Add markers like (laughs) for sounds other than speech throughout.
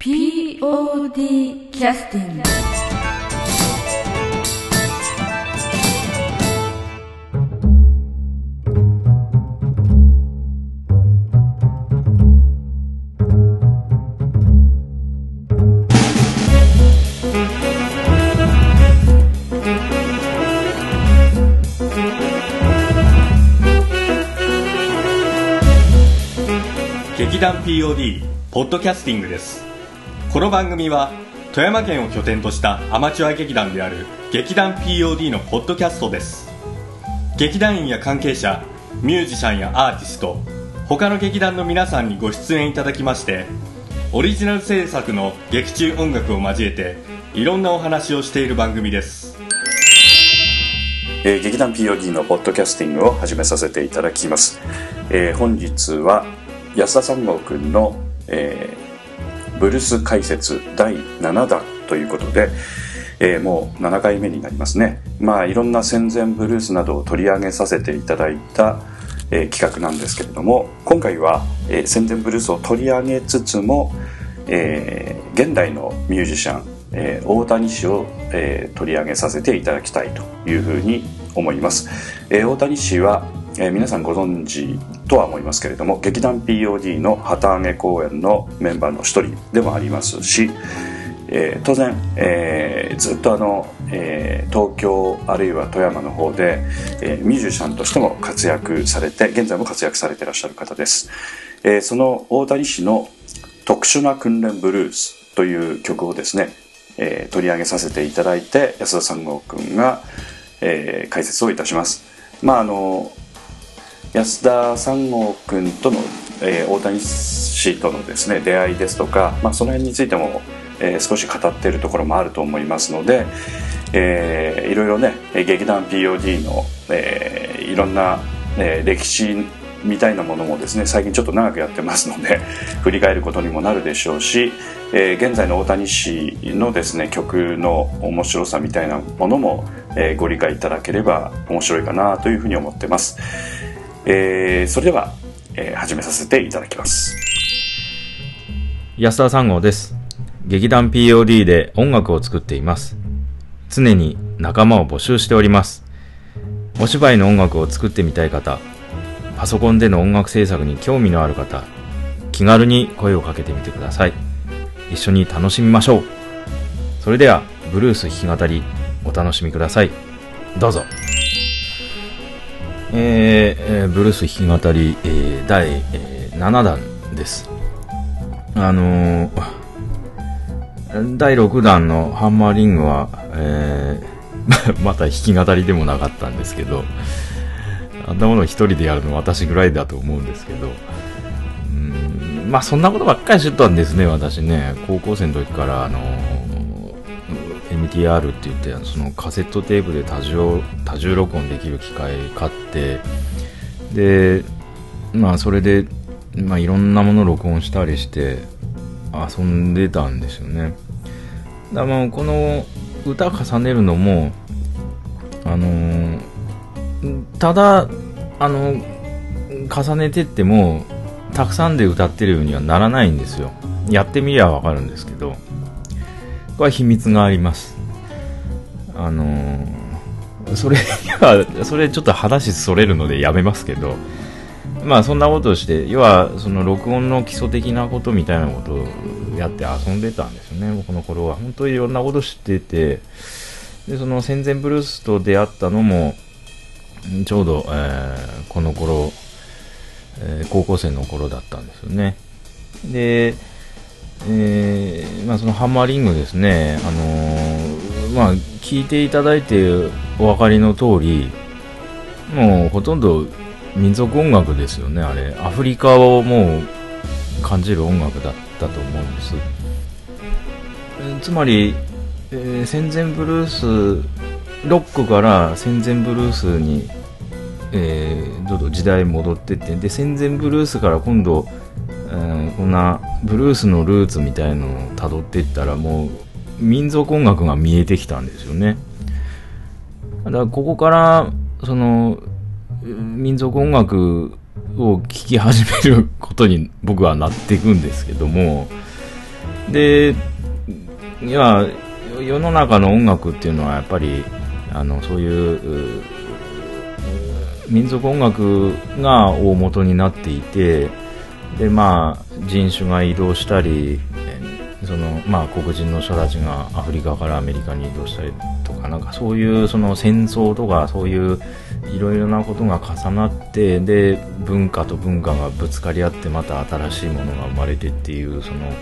POD キャスティング劇団 POD ポッドキャスティングです。この番組は富山県を拠点としたアマチュア劇団である劇団 POD のポッドキャストです。劇団員や関係者ミュージシャンやアーティスト他の劇団の皆さんにご出演いただきましてオリジナル制作の劇中音楽を交えていろんなお話をしている番組です。えー劇団 POD のポッドキャスティングを始めさせていただきます、えー本日は安田三郷くんの、えーブルース解説第7弾ということで、えーもう7回目になりますね。まあいろんな戦前ブルースなどを取り上げさせていただいた、えー企画なんですけれども今回は、えー戦前ブルースを取り上げつつも、えー現代のミュージシャン、えー大谷氏を、えー取り上げさせていただきたいというふうに思います、えー大谷氏は、えー皆さんご存知とは思いますけれども劇団 POD の旗揚げ公演のメンバーの一人でもありますし、えー当然、えーずっとあの、えー東京あるいは富山の方で、えーミュージシャンとしても活躍されて現在も活躍されていらっしゃる方です、えーその大谷氏の特殊な訓練ブルースという曲をですね、えー取り上げさせていただいて安田三郷くんが、えー解説をいたします。まああの安田三郷くんとの、えー大谷氏とのですね出会いですとか、まあ、その辺についても、えー少し語っているところもあると思いますので、えーいろいろね劇団 POD の、えーいろんな、えー歴史みたいなものもですね最近ちょっと長くやってますので (laughs) 振り返ることにもなるでしょうし、えー現在の大谷氏のですね曲の面白さみたいなものも、えーご理解いただければ面白いかなというふうに思ってます、えーそれでは、えー始めさせていただきます安田三号です。劇団 POD で音楽を作っています。常に仲間を募集しております。お芝居の音楽を作ってみたい方、パソコンでの音楽制作に興味のある方、気軽に声をかけてみてください。一緒に楽しみましょう。それでは、ブルース弾き語り、お楽しみください。どうぞ。えーブルース弾き語り、えー第、えー7弾です。あのー第6弾のハンマーリングは、えー (laughs) また弾き語りでもなかったんですけど、あんなものを一人でやるの私ぐらいだと思うんですけど、うんまあそんなことばっかりしてたんですね、私ね。高校生の時から、あのー MTR って言って、そのカセットテープで多重、多重録音できる機械買って、で、まあそれで、まあいろんなもの録音したりして遊んでたんですよね。だからまあこの歌重ねるのも、あのーただ、あの重ねてっても、たくさんで歌ってるようにはならないんですよ。やってみりゃわかるんですけど、こは秘密があります。あのーそれは、それちょっと話それるのでやめますけど、まあそんなことをして、要はその録音の基礎的なことみたいなことをやって遊んでたんですよね、僕の頃は。本当にいろんなこと知ってて、で、その戦前ブルースと出会ったのも、ちょうど、えーこの頃、えー高校生の頃だったんですよね。で、えーまあそのハンマーリングですね、あのーまあ聞いていただいてお分かりの通り、もうほとんど民族音楽ですよね、あれ。アフリカをもう感じる音楽だったと思うんです。えつまり、えー戦前ブルース、ロックから戦前ブルースに、えーどんどん時代戻ってって、で、戦前ブルースから今度、えーこん。なブルースのルーツみたいのを辿っていったらもう民族音楽が見えてきたん。ですよね。だからここから、その、民族音楽を聴き始めることに僕はなっていくん。ですけども、で、いや、世の中の音楽っていうのはやっぱり、あの、そういう、民族音楽が大元になっていて、で、まあ、人種が移動したり、その、まあ、黒人の人たちがアフリカからアメリカに移動したりとか、なんかそういう、その戦争とか、そういう、いろいろなことが重なってで文化と文化がぶつかり合ってまた新しいものが生まれてっていうその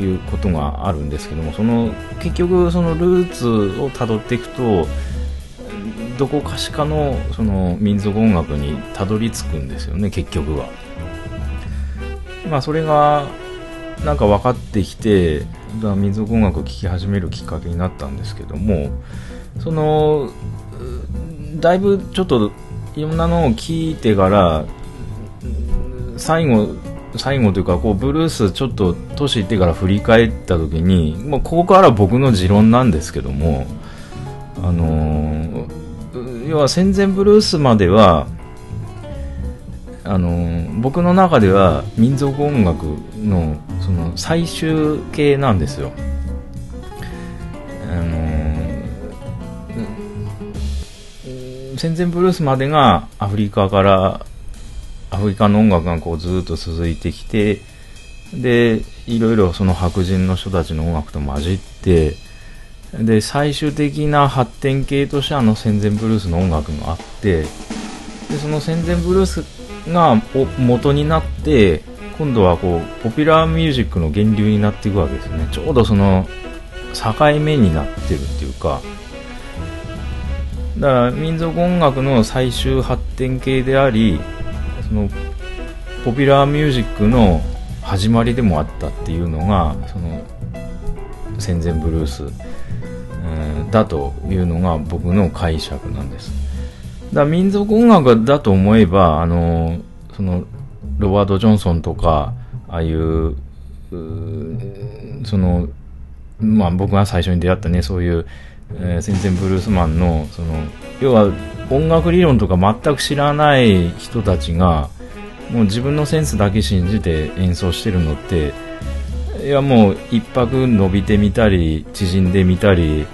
いうことがあるんですけどもその結局そのルーツをたどっていくとどこかしかのその民族音楽にたどり着くんですよね結局は。まあそれがなんか分かってきて民族音楽を聴き始めるきっかけになったんですけどもそのだいぶちょっといろんなのを聞いてから最後最後というかこうブルースちょっと年いってから振り返った時に、まあ、ここから僕の持論なんですけどもあのー、要は戦前ブルースまではあの、僕の中では民族音楽のその最終形なんですよ。あの、戦前ブルースまでがアフリカからアフリカの音楽がこうずっと続いてきてでいろいろその白人の人たちの音楽と混じってで最終的な発展系としてあの戦前ブルースの音楽があってでその戦前ブルースが元になって今度はこうポピュラーミュージックの源流になっていくわけですね。ちょうどその境目になってるっていうか。だから民族音楽の最終発展系でありそのポピュラーミュージックの始まりでもあったっていうのがその戦前ブルース、えだというのが僕の解釈なんです。だ民族音楽だと思えばあのそのロバート・ジョンソンとかああいうそのまあ僕が最初に出会ったねそういう、えー、戦前ブルースマンのその要は音楽理論とか全く知らない人たちがもう自分のセンスだけ信じて演奏してるのっていやもう一拍伸びてみたり縮んでみたり、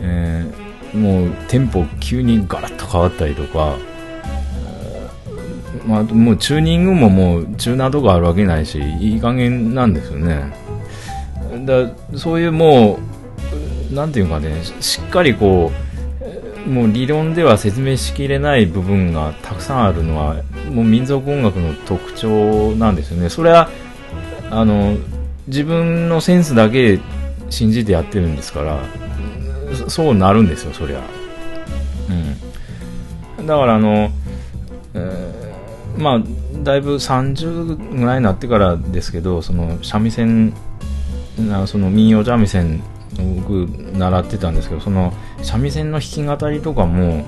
えー、もうテンポ急にガラッと変わったりとか、まあ、もうチューニングももうチューナーとかあるわけないしいい加減なんですよね。だそういうもうなんていうかねしっかりこうもう理論では説明しきれない部分がたくさんあるのはもう民族音楽の特徴なんですよね。それはあの自分のセンスだけ信じてやってるんですからそうなるんですよそりゃ。うん。だからあの、えー、まあだいぶ30ぐらいになってからですけどその三味線その民謡三味線僕習ってたんですけどその三味線の弾き語りとかも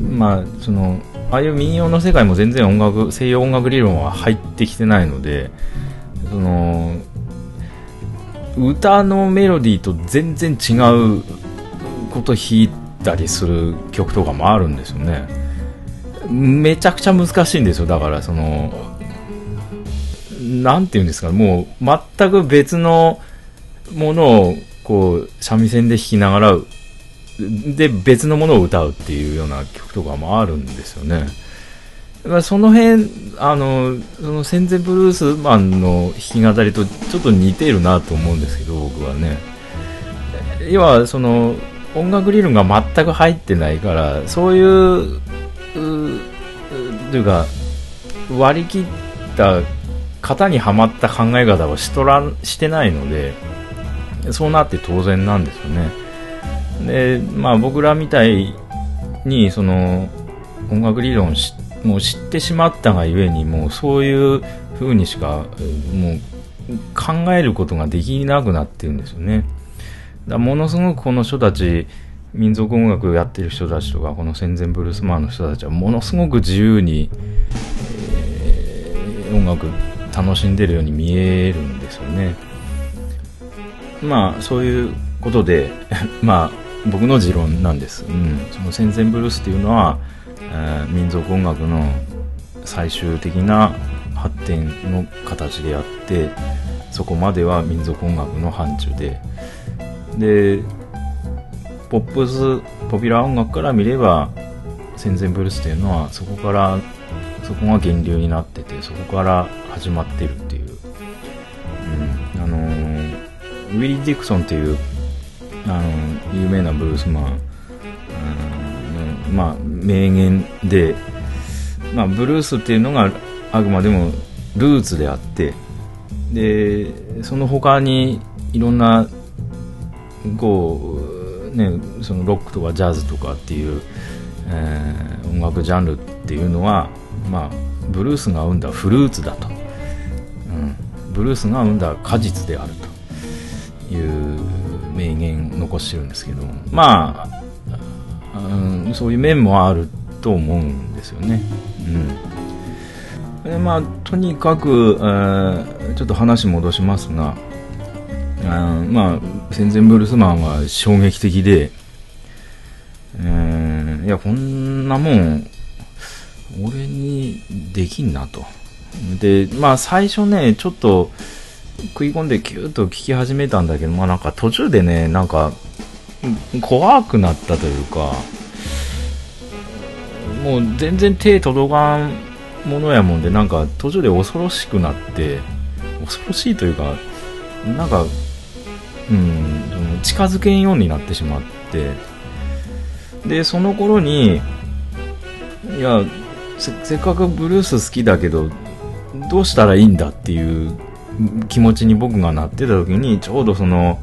まあそのああいう民謡の世界も全然音楽西洋音楽理論は入ってきてないのでその歌のメロディーと全然違うこと弾いたりする曲とかもあるんですよね。めちゃくちゃ難しいんですよ。だからそのなんて言うんですか。もう全く別のものをこう三味線で弾きながらで別のものを歌うっていうような曲とかもあるんですよね。だからその辺あのその戦前ブルースマンの弾き語りとちょっと似てるなと思うんですけど僕はね要はその音楽理論が全く入ってないからそういうというか割り切った型にはまった考え方をしとらしてないのでそうなって当然なんですよね。で、まあ僕らみたいに、その、音楽理論しもう知ってしまったがゆえに、もうそういう風にしか、もう考えることができなくなってるんですよね。だものすごくこの人たち、民族音楽をやってる人たちとか、この戦前ブルースマンの人たちは、ものすごく自由に、えー、音楽楽しんでるように見えるんですよね。まあそういうことで (laughs) まあ僕の持論なんです、うん、その戦前ブルースっていうのは、えー、民族音楽の最終的な発展の形であってそこまでは民族音楽の範疇で。でポップスポピュラー音楽から見れば戦前ブルースっていうのはそこからそこが源流になっててそこから始まってるっていう、うん。あのウィリー・ディクソンっていう、あの有名なブルースマン、まあ、名言で、まあ、ブルースっていうのがあくまでもルーツであってでその他にいろんなこう、ね、そのロックとかジャズとかっていう、えー音楽ジャンルっていうのは、まあ、ブルースが生んだフルーツだと、うん、ブルースが生んだ果実であるという名言残してるんですけどまあ、そういう面もあると思うんですよね。うんでまあ、とにかく、えちょっと話戻しますが、あまあ、戦前ブルースマンは衝撃的で、えーいや、こんなもん、俺にできんなと。で、まあ、最初ね、ちょっと食い込んでキューッと聞き始めたんだけど、まあなんか途中でね、なんか、怖くなったというか、もう全然手届かんものやもんで、なんか途中で恐ろしくなって、恐ろしいというか、なんか、うん、近づけんようになってしまって、で、その頃に、いや、せせっかくブルース好きだけど、どうしたらいいんだっていう気持ちに僕がなってた時に、ちょうどその、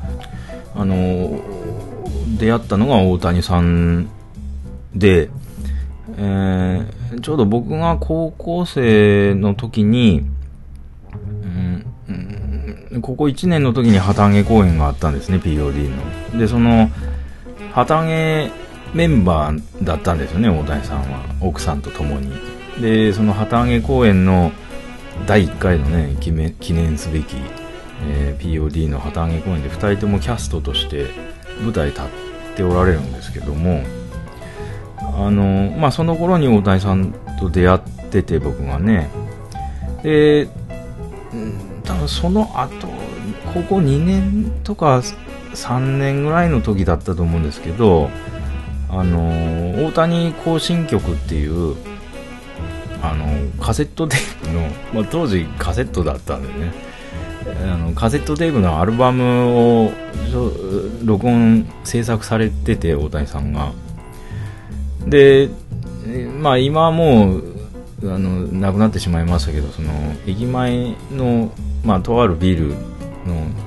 あの、出会ったのが大谷さんで、えーちょうど僕が高校生の時に、うんここ1年の時に旗揚げ公演があったんですね、POD の。で、その、旗揚げメンバーだったんですよね、大谷さんは。奥さんと共に。で、その旗揚げ公演の第1回のね、記念記念すべき、えー POD の旗揚げ公演で2人ともキャストとして舞台立っておられるんですけども、あの、まあ、その頃に大谷さんと出会ってて、僕がね。で、多分その後、ここ2年とか3年ぐらいの時だったと思うんですけど、あの、大谷行進曲っていう、あの、カセットテープの、まあ、当時カセットだったんでね、あのカセットテープのアルバムを録音制作されてて大谷さんがでまあ今はもうあの亡くなってしまいましたけどその駅前の、まあ、とあるビルの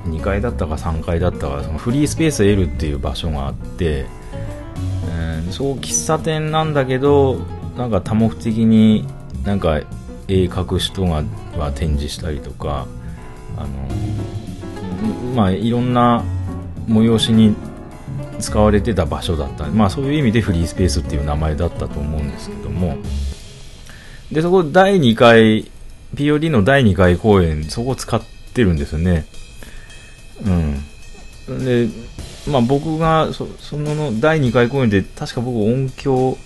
2階だったか3階だったかそのフリースペース L っていう場所があって、えーそう喫茶店なんだけどなんか多目的になんか絵描く人がは展示したりとかあのまあいろんな催しに使われてた場所だった。まあそういう意味でフリースペースっていう名前だったと思うんですけども。でそこ第2回 POD の第2回公演そこ使ってるんですよね。うん。でまあ僕がそその第2回公演で確か僕音響、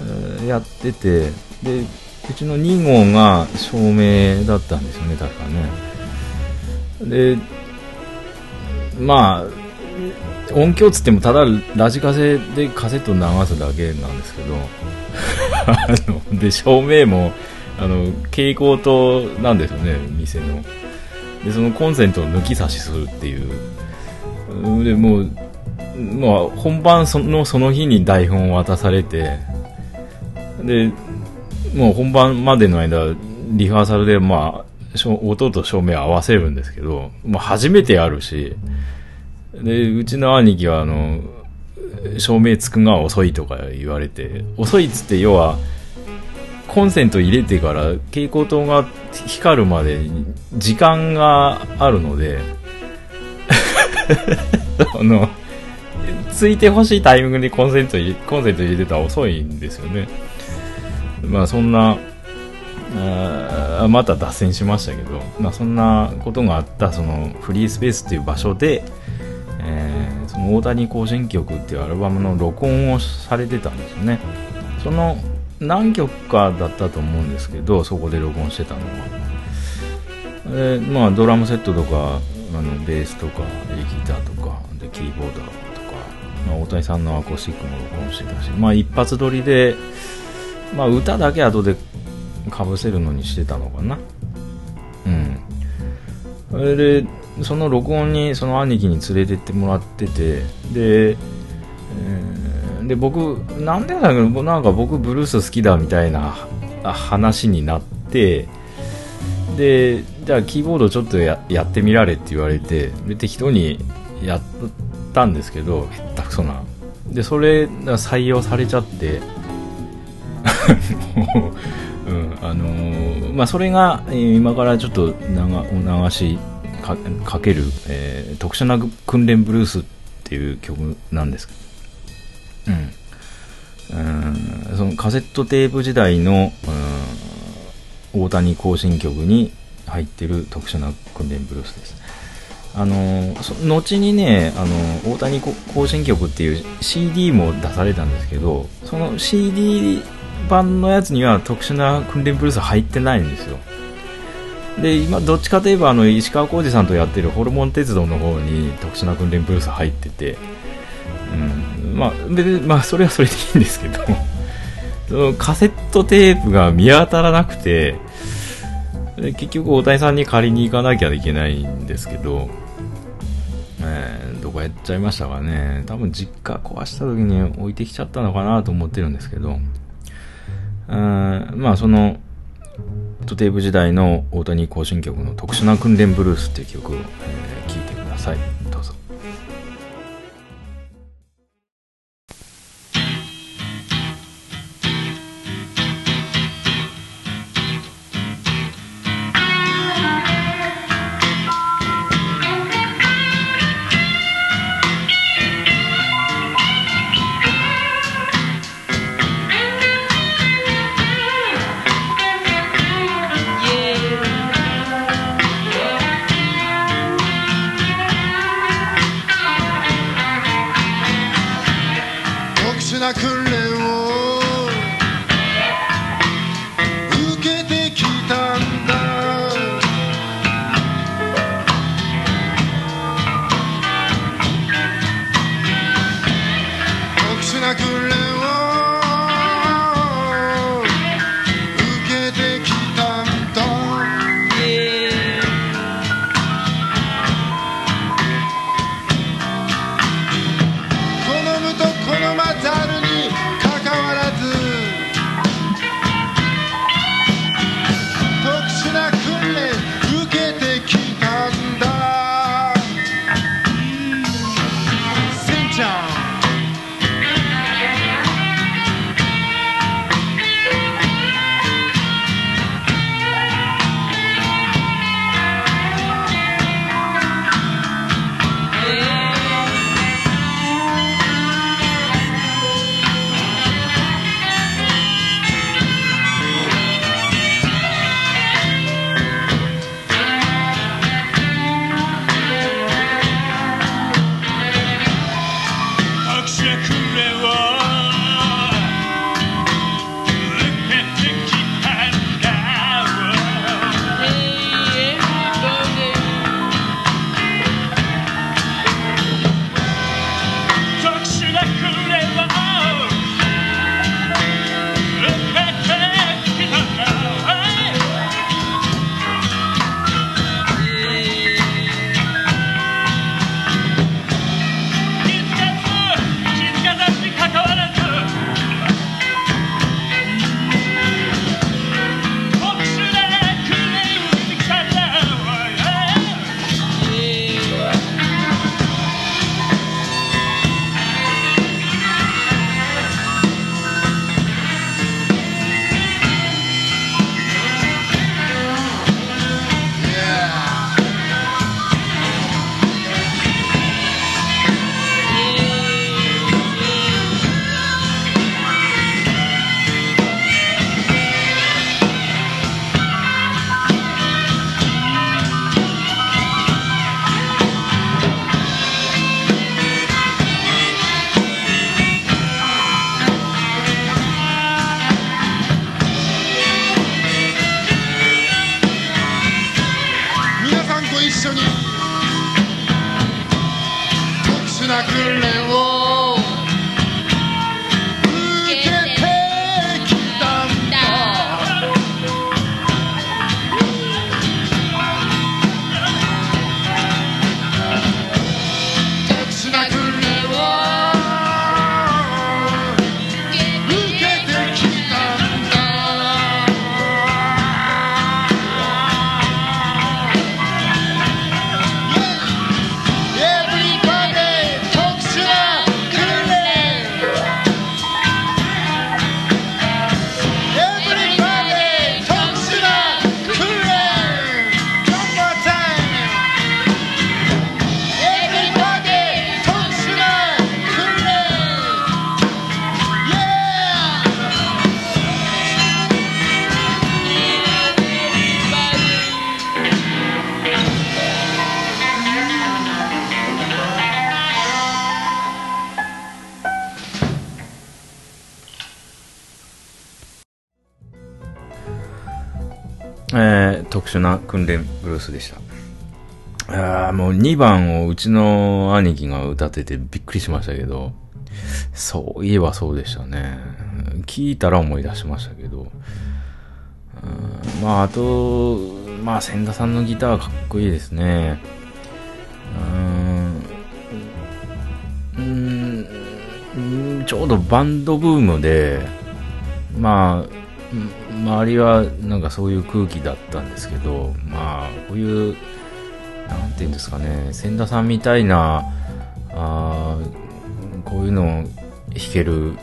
えーやっててでうちの2号が照明だったんですよね確かね。でまあ音響つってもただラジカセでカセット流すだけなんですけど (laughs) で照明もあの蛍光灯なんですよね店の。でそのコンセントを抜き差しするっていう。でもう、まあ、本番のその日に台本を渡されてでもう本番までの間リハーサルで、まあ、音と照明合わせるんですけど、まあ、初めてやるしでうちの兄貴はあの照明つくが遅いとか言われて遅いっつって要はコンセント入れてから蛍光灯が光るまでに時間があるので (laughs) あのついてほしいタイミングでコンセント入れコンセント入れてたら遅いんですよね。まあそんなあまた脱線しましたけど、まあ、そんなことがあったそのフリースペースっていう場所で、えーその大谷行進曲っていうアルバムの録音をされてたんですよね。その何曲かだったと思うんですけどそこで録音してたのは。でまあドラムセットとかあのベースとかギターとかでキーボードとか、まあ、大谷さんのアコースティックも録音してたしまあ一発撮りで、まあ、歌だけ後でかぶせるのにしてたのかな。うん。それでその録音にその兄貴に連れてってもらっててで、えーで僕なんでだけどなんか僕ブルース好きだみたいな話になってでじゃあキーボードちょっとややってみられって言われてで適当にやったんですけどへったくそな。でそれ採用されちゃって (laughs) もう、うんあのーまあ、それが、えー今からちょっと流流しかかける、えー特殊な訓練ブルースっていう曲なんですうん。うん。そのカセットテープ時代の、うん大谷行進曲に入ってる特殊な訓練ブルースです。あのそ後にねあの大谷行進曲っていう CD も出されたんですけどその CD 版のやつには特殊な訓練ブルース入ってないんですよで今どっちかといえばあの石川浩二さんとやってるホルモン鉄道の方に特殊な訓練ブース入ってて、うん、まあ別にまあそれはそれでいいんですけど (laughs) そのカセットテープが見当たらなくてで結局大谷さんに借りに行かなきゃいけないんですけど、えーどこやっちゃいましたかね。多分実家壊した時に置いてきちゃったのかなと思ってるんですけどうんまあそのトテープ時代の大谷行進曲の特殊な訓練ブルースっていう曲を、えー聴いてください。どうぞ。特殊な訓練ブルースでした。あーもう2番をうちの兄貴が歌っててびっくりしましたけど、そういえばそうでしたね。聞いたら思い出しましたけど、うんまああと、まあ千田さんのギターかっこいいですね。うーんうんちょうどバンドブームで、まあ、うん周りはなんかそういう空気だったんですけど、まあ、こういう、なんていうんですかね、千田さんみたいな、あこういうのを弾ける、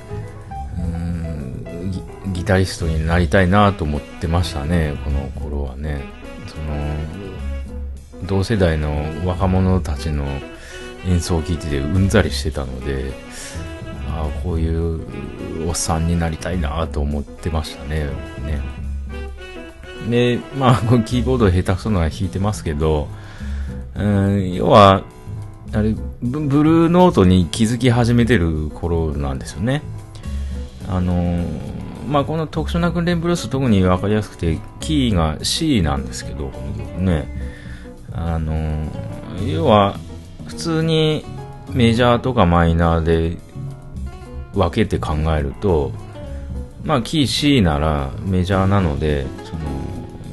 ギギタリストになりたいなと思ってましたね、この頃はね。その、同世代の若者たちの演奏を聴いててうんざりしてたので、あこういうおっさんになりたいなと思ってましたね。ねで、まあ、このキーボード下手くそなのは弾いてますけど、うん、要は、あれブ、ルーノートに気づき始めてる頃なんですよね。あの、まあ、この特殊な訓練ブルース特にわかりやすくて、キーが C なんですけど、この曲ね。あの、要は、普通にメジャーとかマイナーで分けて考えると、まあ、キー C ならメジャーなので、その、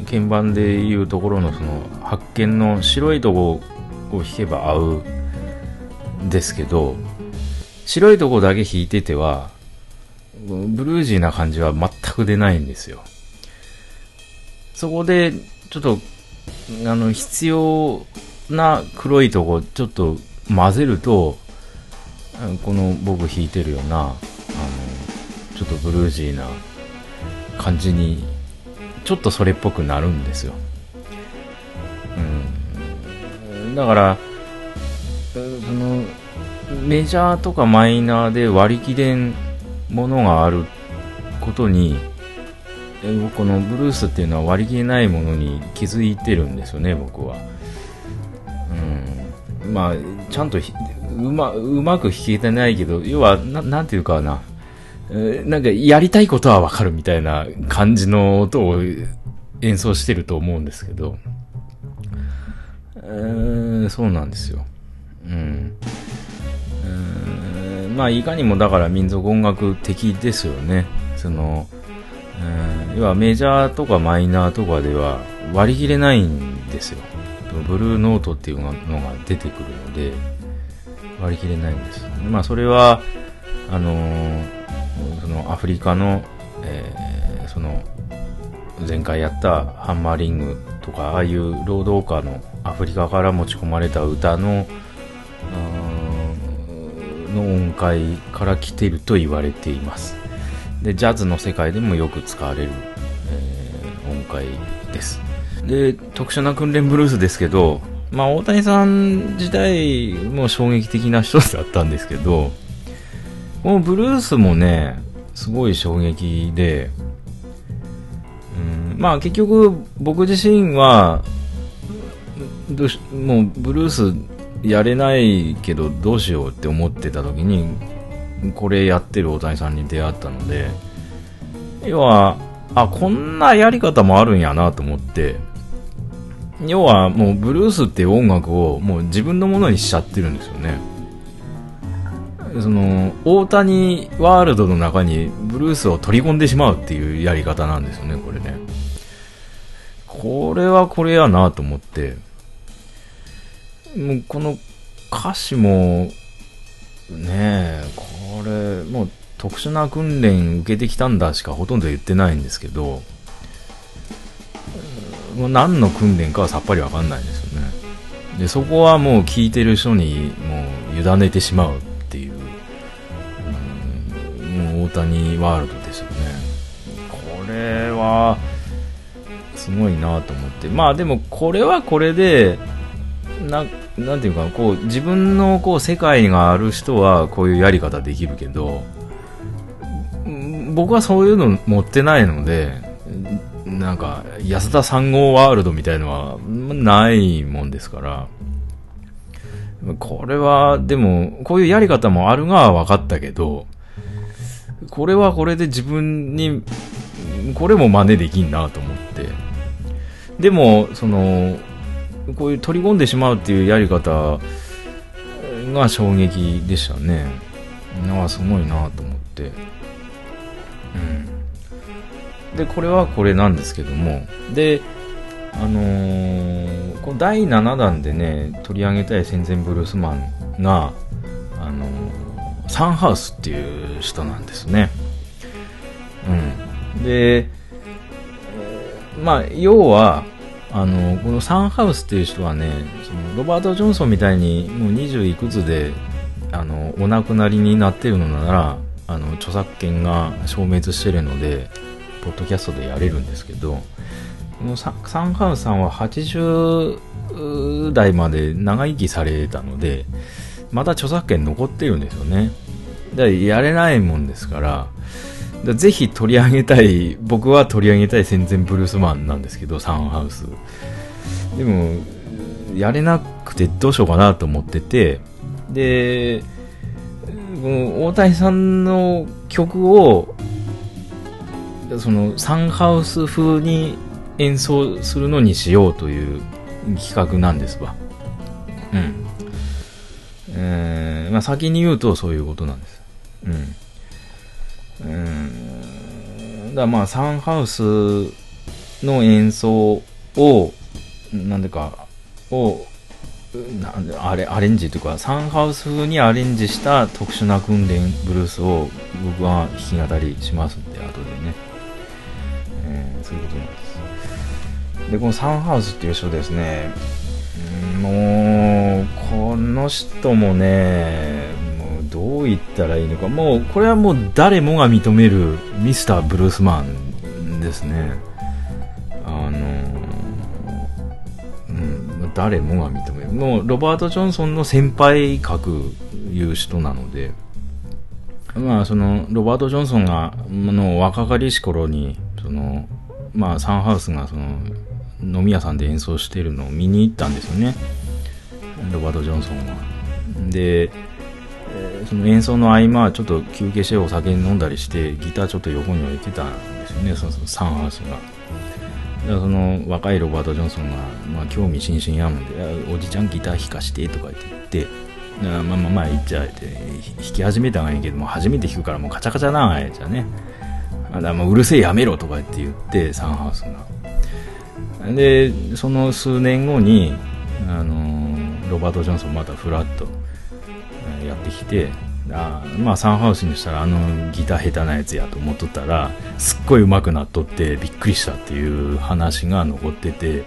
鍵盤でいうところのその、発見の白いとこを弾けば合うんですけど、白いとこだけ弾いてては、ブルージーな感じは全く出ないんですよ。そこで、ちょっと、あの、必要な黒いとこ、ちょっと混ぜると、この僕弾いてるような、あの、ちょっとブルージーな感じに、ちょっとそれっぽくなるんですよ。うん。だから、その、メジャーとかマイナーで割り切れんものがあることに、このブルースっていうのは割り切れないものに気づいてるんですよね、僕は。うん。まあ、ちゃんとま、うまく弾けてないけど、要は、ななんていうかな。えなんか、やりたいことはわかるみたいな感じの音を演奏してると思うんですけど。えーそうなんですよ。うん。うーまあ、いかにもだから民族音楽的ですよね。その、うん要はメジャーとかマイナーとかでは割り切れないんですよ。ブルーノートっていうのが出てくるので、割り切れないんです。まあ、それは、あのーそのアフリカの、えーその、前回やったハンマーリングとか、ああいう労働家のアフリカから持ち込まれた歌の、の音階から来ていると言われています。で、ジャズの世界でもよく使われる、えー音階です。で、特殊な訓練ブルースですけど、まあ、大谷さん自体も衝撃的な人だったんですけど、このブルースもね、すごい衝撃で、うん、まあ結局僕自身は、もうブルースやれないけどどうしようって思ってた時に、これやってる大谷さんに出会ったので、要は、あ、こんなやり方もあるんやなと思って、要はもうブルースっていう音楽をもう自分のものにしちゃってるんですよね。その、大谷ワールドの中にブルースを取り込んでしまうっていうやり方なんですよね、これね。これはこれやなと思って、もうこの歌詞も、ねえ、これ、もう特殊な訓練受けてきたんだしかほとんど言ってないんですけど、何の訓練かはさっぱりわかんないですよね。で、そこはもう聞いてる人にもう委ねてしまうっていう、う大谷ワールドですよね。これは、すごいなと思って。まあでもこれはこれで、ななんていうか、こう、自分のこう世界がある人はこういうやり方できるけど、僕はそういうの持ってないので、なんか、安田三号ワールドみたいのはないもんですから、これは、でも、こういうやり方もあるが分かったけど、これはこれで自分に、これも真似できんなと思って。でも、その、こういう取り込んでしまうっていうやり方が衝撃でしたね。ああ、すごいなと思って。うん。で、これはこれなんですけども、で、あのーこの第7弾でね、取り上げたい戦前ブルースマンが、あのーサンハウスっていう人なんですね。うん。で、まあ、要は、あの、このサンハウスっていう人はね、そのロバート・ジョンソンみたいにもう20いくつで、あの、お亡くなりになってるのなら、あの、著作権が消滅してるので、ポッドキャストでやれるんですけど、このサンハウさんは80代まで長生きされたので、まだ著作権残ってるんですよね。だからやれないもんですから、からぜひ取り上げたい、僕は取り上げたい戦前ブルースマンなんですけど、サンハウス。でも、やれなくてどうしようかなと思ってて、で、大谷さんの曲を、そのサンハウス風に演奏するのにしようという企画なんですわ。うん。えーまあ、先に言うとそういうことなんです。うん。うん。だまあ、サンハウスの演奏を、なんでか、を、なんであれ、アレンジというか、サンハウス風にアレンジした特殊な訓練ブルースを僕は弾き語りしますんで、後でね。そういうことなんです。で、このサンハウスっていう人ですね、もう、この人もね、もうどう言ったらいいのか、もう、これはもう誰もが認めるミスター・ブルースマンですね。あの、うん、誰もが認める。もう、ロバート・ジョンソンの先輩格いう人なので、まあ、その、ロバート・ジョンソンが、の、若かりし頃に、その、まあ、サンハウスが、その、飲み屋さんで演奏してるのを見に行ったんですよね。ロバート・ジョンソンが。で、その演奏の合間ちょっと休憩してお酒飲んだりして、ギターちょっと横に置いてたんですよね、そのそのサンハウスが。だからその若いロバート・ジョンソンが、まあ、興味津々やもんで、おじちゃんギター弾かしてとか言って、まあまあまあ言っちゃえて、弾き始めたがいいけども、初めて弾くからもうカチャカチャなあやつゃね。あだもううるせえやめろとか言って言って、サンハウスが。で、その数年後に、あのロバート・ジョンソンまたフラッとやってきて、あまあサンハウスにしたらあのギター下手なやつやと思っとったら、すっごい上手くなっとってびっくりしたっていう話が残ってて、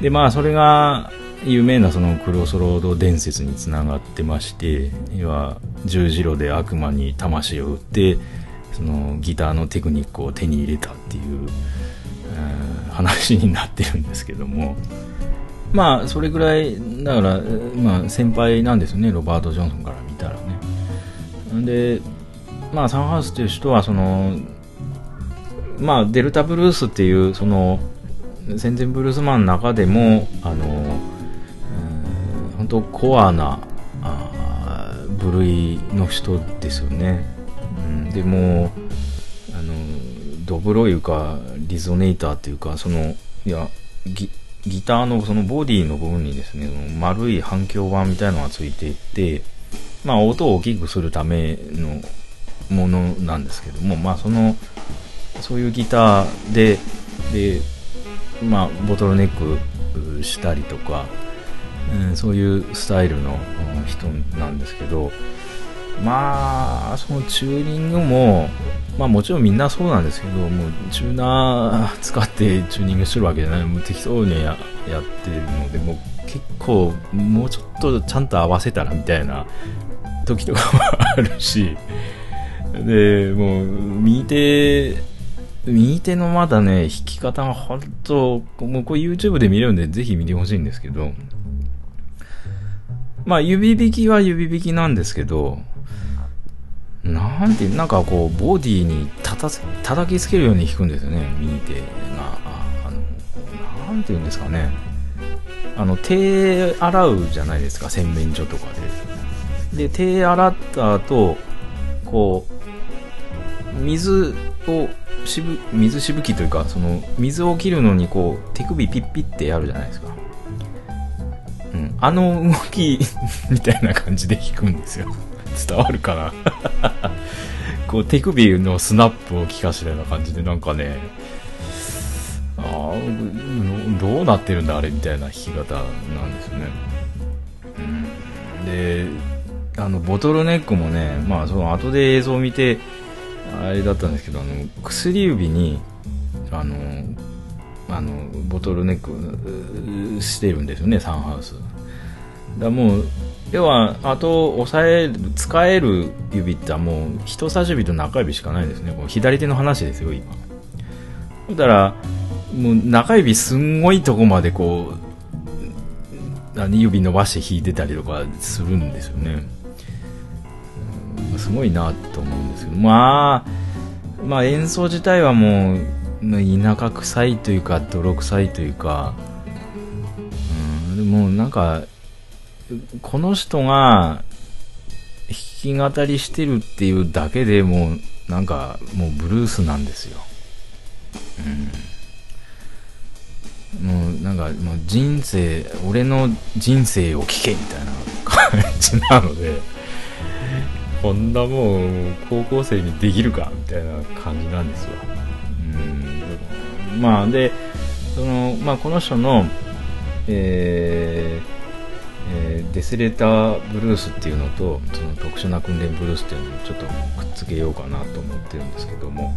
でまあそれが有名なそのクロスロード伝説につながってまして、要は十字路で悪魔に魂を売って、そのギターのテクニックを手に入れたっていう、えー話になってるんですけども、まあ、それぐらい、だから、まあ、先輩なんですよね、ロバート・ジョンソンから見たらね。で、まあ、サンハウスという人は、その、まあ、デルタブルースっていう、その、戦前ブルースマンの中でも、あの、本当コアな、部類の人ですよね。でも、あの、ドブロいうか、リゾネーターっていうか、その、いや、ギターのそのボディの部分にですね、丸い反響板みたいのがついていて、まあ、音を大きくするためのものなんですけども、まあ、そのそういうギターでで、まあ、ボトルネックしたりとか、うん、そういうスタイルの人なんですけどまあそのチューニングも、まあ、もちろんみんなそうなんですけどもうチューナー使ってチューニングしてるわけじゃない。もう適当にややってるのでもう結構もうちょっとちゃんと合わせたらみたいな時とかもあるしでもう右手右手のまだね弾き方が本当もうこれ YouTube で見れるんでぜひ見てほしいんですけど。まあ指弾きは指弾きなんですけどなんてなんかこうボディにたた叩きつけるように弾くんですよね。右手がああのなんていうんですかね。あの手洗うじゃないですか洗面所とかで。で手洗った後こう水をしぶ水しぶきというかその水を切るのにこう手首ピッピッてやるじゃないですか、うん、あの動きみたいな感じで弾くんですよ。伝わるかな。(laughs) こう手首のスナップを効かせたような感じでなんかねあどうなってるんだあれみたいな弾き方なんですよね、うん、であのボトルネックもねまあその後で映像を見てあれだったんですけどあの薬指にあのあのボトルネックしてるんですよねサンハウス。だもう要はあと押さえる使える指ってはもう人差し指と中指しかないですね。こう左手の話ですよ今。だからもう中指すんごいとこまでこうあの指伸ばして弾いてたりとかするんですよね。すごいなと思うんですけど。まあまあ演奏自体はもう田舎臭いというか泥臭いというか。うんでもなんかこの人が弾き語りしてるっていうだけでもうなんかもうブルースなんですよ。うん、もうなんかもう人生俺の人生を聞けみたいな感じなのでこんなもう高校生にできるかみたいな感じなんですよ。うん、まあでその、まあ、この人のえーえーデスレーターブルースっていうのとその特殊な訓練ブルースっていうのをちょっとくっつけようかなと思ってるんですけども、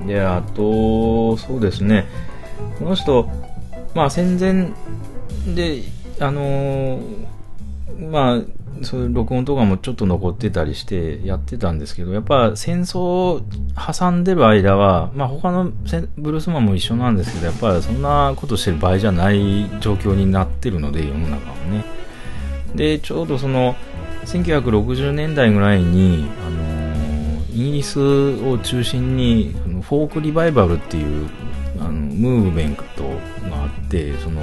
うん、であとそうですね。この人まあ戦前であのーまあそういう録音とかもちょっと残ってたりしてやってたんですけどやっぱ戦争を挟んでる間は、まあ、他のブルースマンも一緒なんですけどやっぱりそんなことしてる場合じゃない状況になってるので世の中はね。でちょうどその1960年代ぐらいに、あのーイギリスを中心にフォークリバイバルっていうあのムーブメントがあってその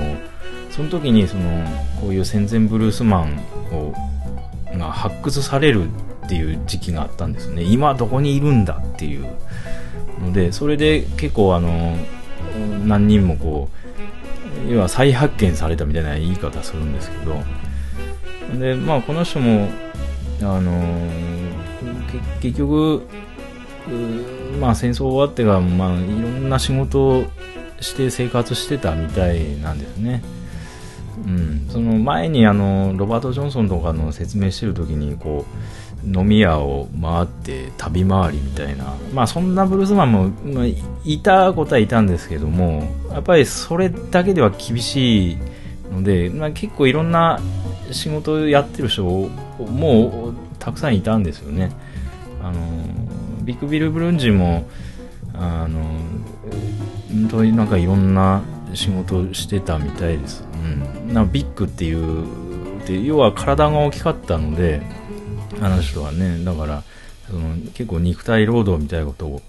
その時にそのこういう戦前ブルースマンをが発掘されるっていう時期があったんですね。今どこにいるんだっていうのでそれで結構あの何人もこう要は再発見されたみたいな言い方するんですけど。でまあこの人もあの結局まあ戦争終わってからまあいろんな仕事をして生活してたみたいなんですね。うん、その前にあのロバート・ジョンソンとかの説明してる時にこう飲み屋を回って旅回りみたいな、まあ、そんなブルースマンも、まあ、いたことはいたんですけどもやっぱりそれだけでは厳しいので、まあ、結構いろんな仕事をやってる人もたくさんいたんですよね。あのビッグビル・ブルンジもあの本当になんかいろんな仕事してたみたいです、うん、なビッグっていうで要は体が大きかったのであの人はねだからその結構肉体労働みたいなことを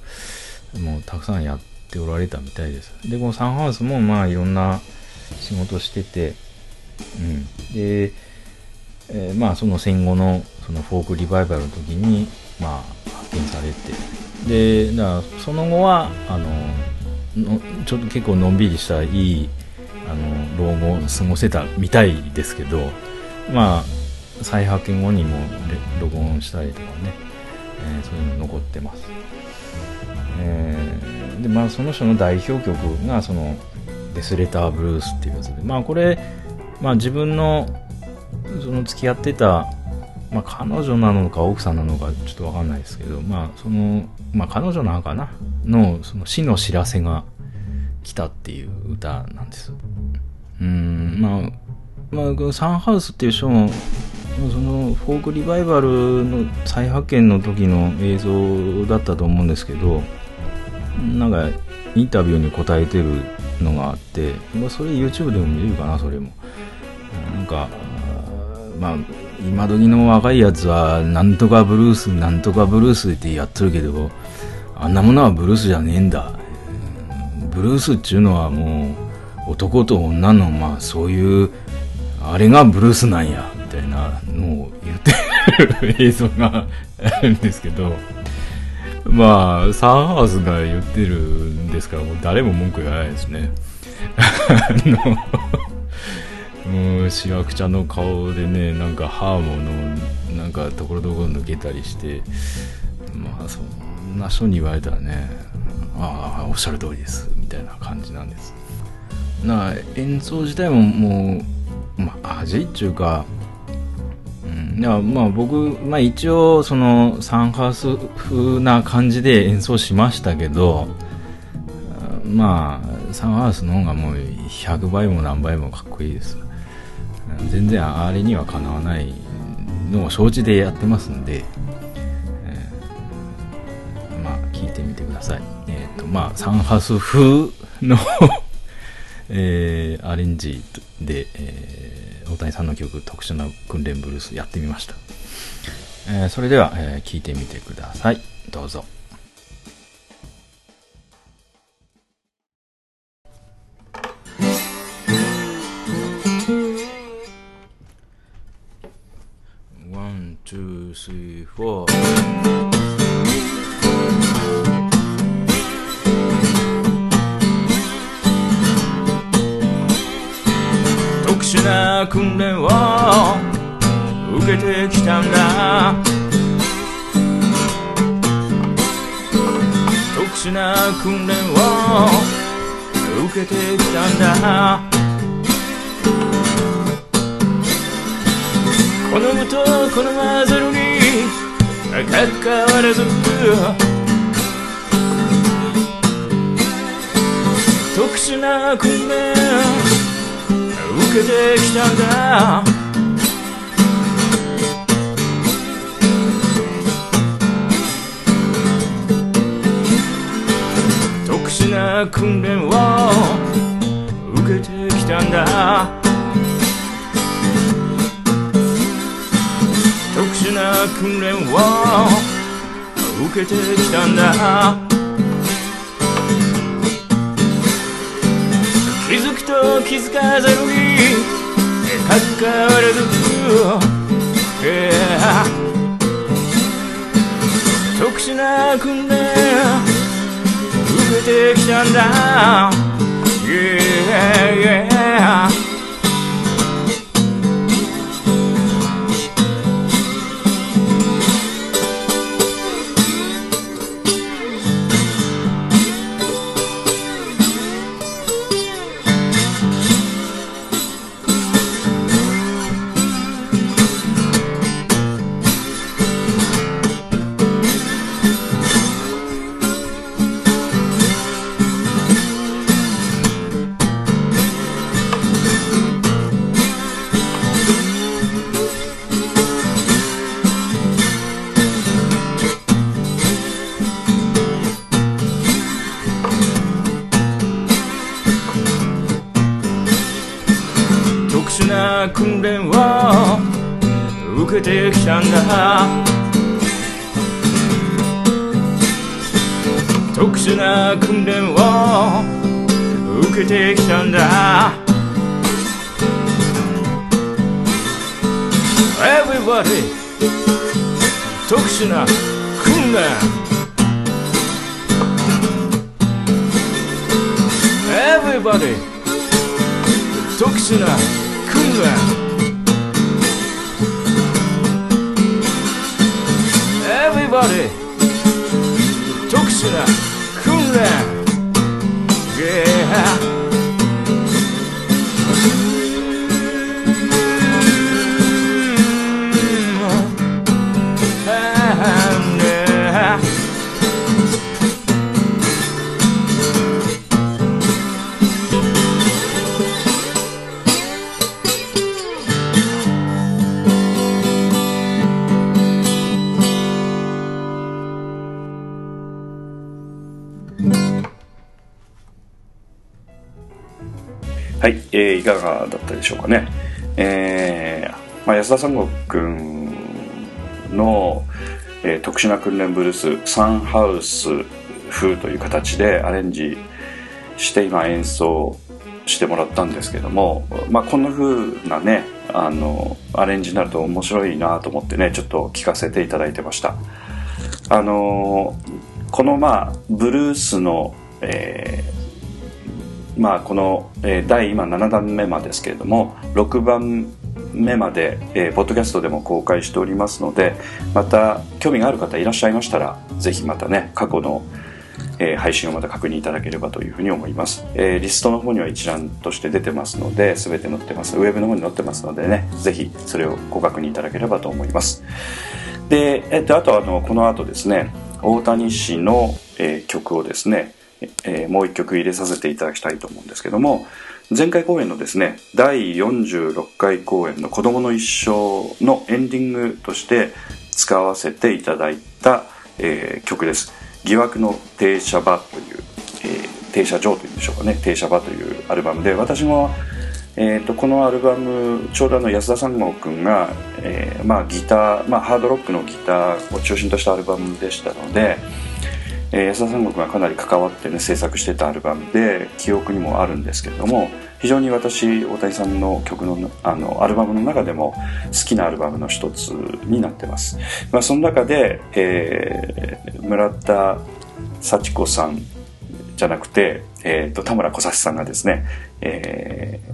もうたくさんやっておられたみたいです。でこのサンハウスもまあいろんな仕事してて、うん、で、えーまあその戦後のそのフォークリバイバルの時にまあ発見されて。でだからその後はあののちょっと結構のんびりしたいいあの老後を過ごせたみたいですけどまあ再発見後にも録音したりとかね、えーそういうの残ってます。えーでまあその人の代表曲がその「デスレターブルース」っていうやつでまあこれ、まあ、自分のその付き合ってた、まあ、彼女なのか奥さんなのかちょっとわかんないですけどまあその、まあ、彼女なのかな？のその死の知らせが来たっていう歌なんです。うんまあまあサンハウスっていう人もそのフォークリバイバルの再発見の時の映像だったと思うんですけどなんかインタビューに答えてるのがあって、まあ、それ YouTube でも見れるかなそれも。なんかまあ今時の若いやつはなんとかブルースなんとかブルースってやってるけどあんなものはブルースじゃねえんだ。ブルースっていうのはもう男と女のまあそういうあれがブルースなんやみたいなのを言ってる映像があるんですけどまあサンハウスが言ってるんですからもう誰も文句言わないですね。あのもうしわくちゃの顔でねなんかハーモのなんかところどころ抜けたりしてまあそんな人に言われたらねああおっしゃる通りですみたいな感じなんです。な演奏自体ももうまあ味っていうかうん、いやまあ僕、まあ、一応そのサンハウス風な感じで演奏しましたけどまあサンハウスの方がもう100倍も何倍もかっこいいです全然あれにはかなわないのを承知でやってますんで、えーまあ聞いてみてください。えっ、とまあサンハス風の (laughs) えーアレンジで、えー大谷さんの曲特殊な訓練ブルースやってみました、えーそれでは、え聞いてみてください。どうぞ。ツー、スリー、フォー。特殊な訓練を受けてきたんだ特殊な訓練を受けてきたんだ好むと好まざるにかかわらず。特殊な訓練受けてきたんだ特殊な訓練を受けてきたんだ。訓練を受けてきたんだ。気づくと気づかざるにかかわらず Yeah 特殊な訓練受けてきたんだ。Yeah, yeah な訓練を受けてきたんだ特殊な訓練を受けてきたんだ Everybody 特殊な訓練 Everybody 特殊な訓練 Everybody. Cool. Yeah. い、かがだったでしょうかね。えーまあ、安田三国君の、えー特殊な訓練ブルースサンハウス風という形でアレンジして今演奏してもらったんですけども、まあ、こんな風なねあのアレンジになると面白いなと思ってねちょっと聞かせていただいてましたあのこのまあブルースの、えーまあ、この、えー第今7弾目までですけれども6番目まで、えーポッドキャストでも公開しておりますのでまた興味がある方いらっしゃいましたらぜひまたね過去の、えー配信をまた確認いただければというふうに思います、えーリストの方には一覧として出てますので全て載ってます。ウェブの方に載ってますのでねぜひそれをご確認いただければと思います。で、えっと、あとあのこの後ですね大谷氏の、えー曲をですね、えーもう一曲入れさせていただきたいと思うんですけども前回公演のですね第46回公演の「子供の一生」のエンディングとして使わせていただいた、えー曲です「疑惑の停車場」という、えー停車場というんでしょうかね。停車場というアルバムで私もえー、とこのアルバムちょうどの安田三郷君が、えーまあ、ギター、まあ、ハードロックのギターを中心としたアルバムでしたので、えー安田三郷君がかなり関わってね制作してたアルバムで記憶にもあるんですけれども非常に私大谷さんの曲のあのアルバムの中でも好きなアルバムの一つになってます、まあ、その中で、えー村田幸子さんじゃなくて、えー、と田村小指さんがですね、えー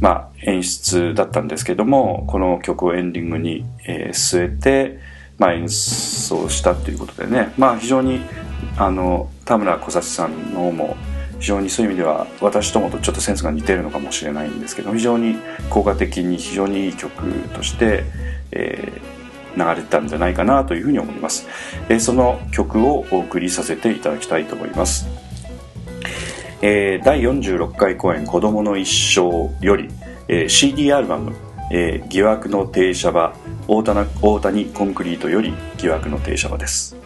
まあ、演出だったんですけどもこの曲をエンディングに、えー据えて、まあ、演奏したということでね、まあ、非常にあの田村小指さんの方も非常にそういう意味では私ともとちょっとセンスが似てるのかもしれないんですけど非常に効果的に非常にいい曲として、えー流れたんじゃないかなというふうに思います、えーその曲をお送りさせていただきたいと思います。えー第46回公演「子どもの一生」より、えー CD アルバム「えー疑惑の停車場大谷大谷コンクリート」より「疑惑の停車場」です。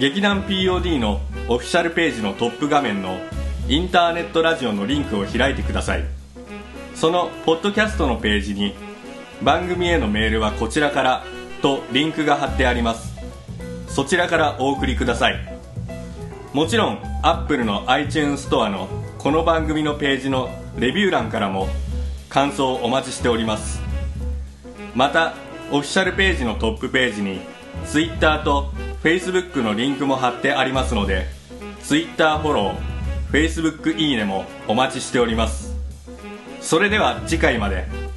劇団 POD のオフィシャルページのトップ画面のインターネットラジオのリンクを開いてください。そのポッドキャストのページに番組へのメールはこちらからとリンクが貼ってあります。そちらからお送りください。もちろん Apple の iTunes ストアのこの番組のページのレビュー欄からも感想をお待ちしております。またオフィシャルページのトップページに Twitter と Facebook のリンクも貼ってありますので Twitter フォロー Facebook いいねもお待ちしております。それでは次回まで。